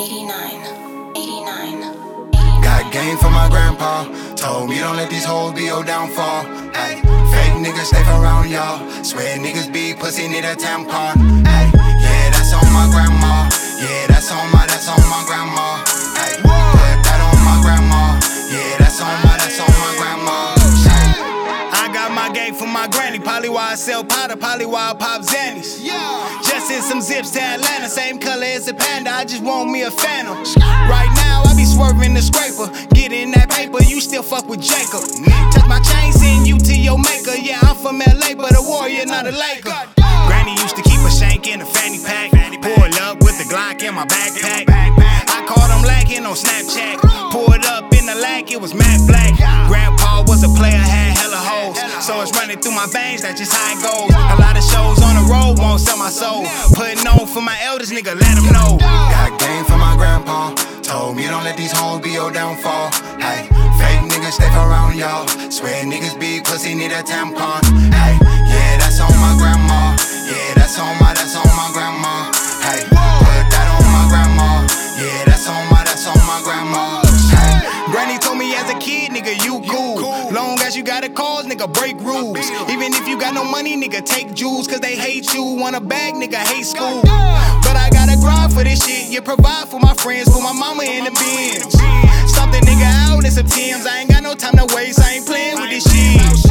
89, 89. Got game for my grandpa. Told me don't let these hoes be your downfall. Ay, fake niggas stay around y'all. Swear niggas be pussy need a tampon. Ay, yeah, that's on my grandma. Yeah. My game from my granny. Probably why I sell powder, probably why I pop Xannies. Just in some zips to Atlanta, same color as a panda. I just want me a phantom. Right now, I be swerving the scraper. Getting that paper, you still fuck with Jacob. Touch my chain, send you to your maker. Yeah, I'm from LA, but a warrior, not a Laker. Granny used to keep a shank in a fanny pack. Pull up with the Glock in my backpack. I caught him lacking on Snapchat. Pulled up in the Lac, it was matte black. Grandpa was a player, had hella. So it's running through my veins, that's just how it goes. A lot of shows on the road won't sell my soul. Putting on for my elders, nigga, let them know. Got game from my grandpa. Told me don't let these hoes be your downfall. Hey, fake niggas stay around y'all. Swear niggas be pussy need a tampon. Hey, yeah, that's on my grandma. Yeah, that's on my, that's on my grandma. Hey, put that on my grandma. Yeah, that's on my, that's on my grandma. Hey. Granny told me as a kid, nigga, you cool. You got a cause, nigga, break rules. Even if you got no money, nigga, take jewels, cause they hate you. Want a bag, nigga, hate school. But I gotta grind for this shit. You provide for my friends, put my mama in the Benz. Stop the nigga out in some Tim's. I ain't got no time to waste, I ain't playing with this shit.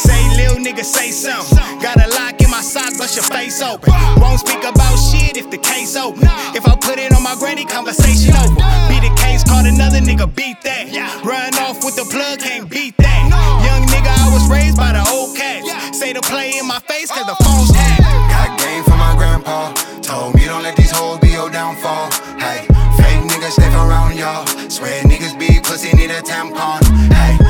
Say, lil nigga, say something. Got a lock in my sock, bust your face open. Won't speak about shit if the case open. If I put it on my granny, conversation over. Be the case, caught another nigga, beat that. Run off with the plug, can't beat that was raised by the old cats. Say the play in my face, cause the phone's hacked. Got game for my grandpa. Told me don't let these hoes be your downfall. Hey, fake niggas step around y'all. Swear niggas be pussy, need a tampon. Hey.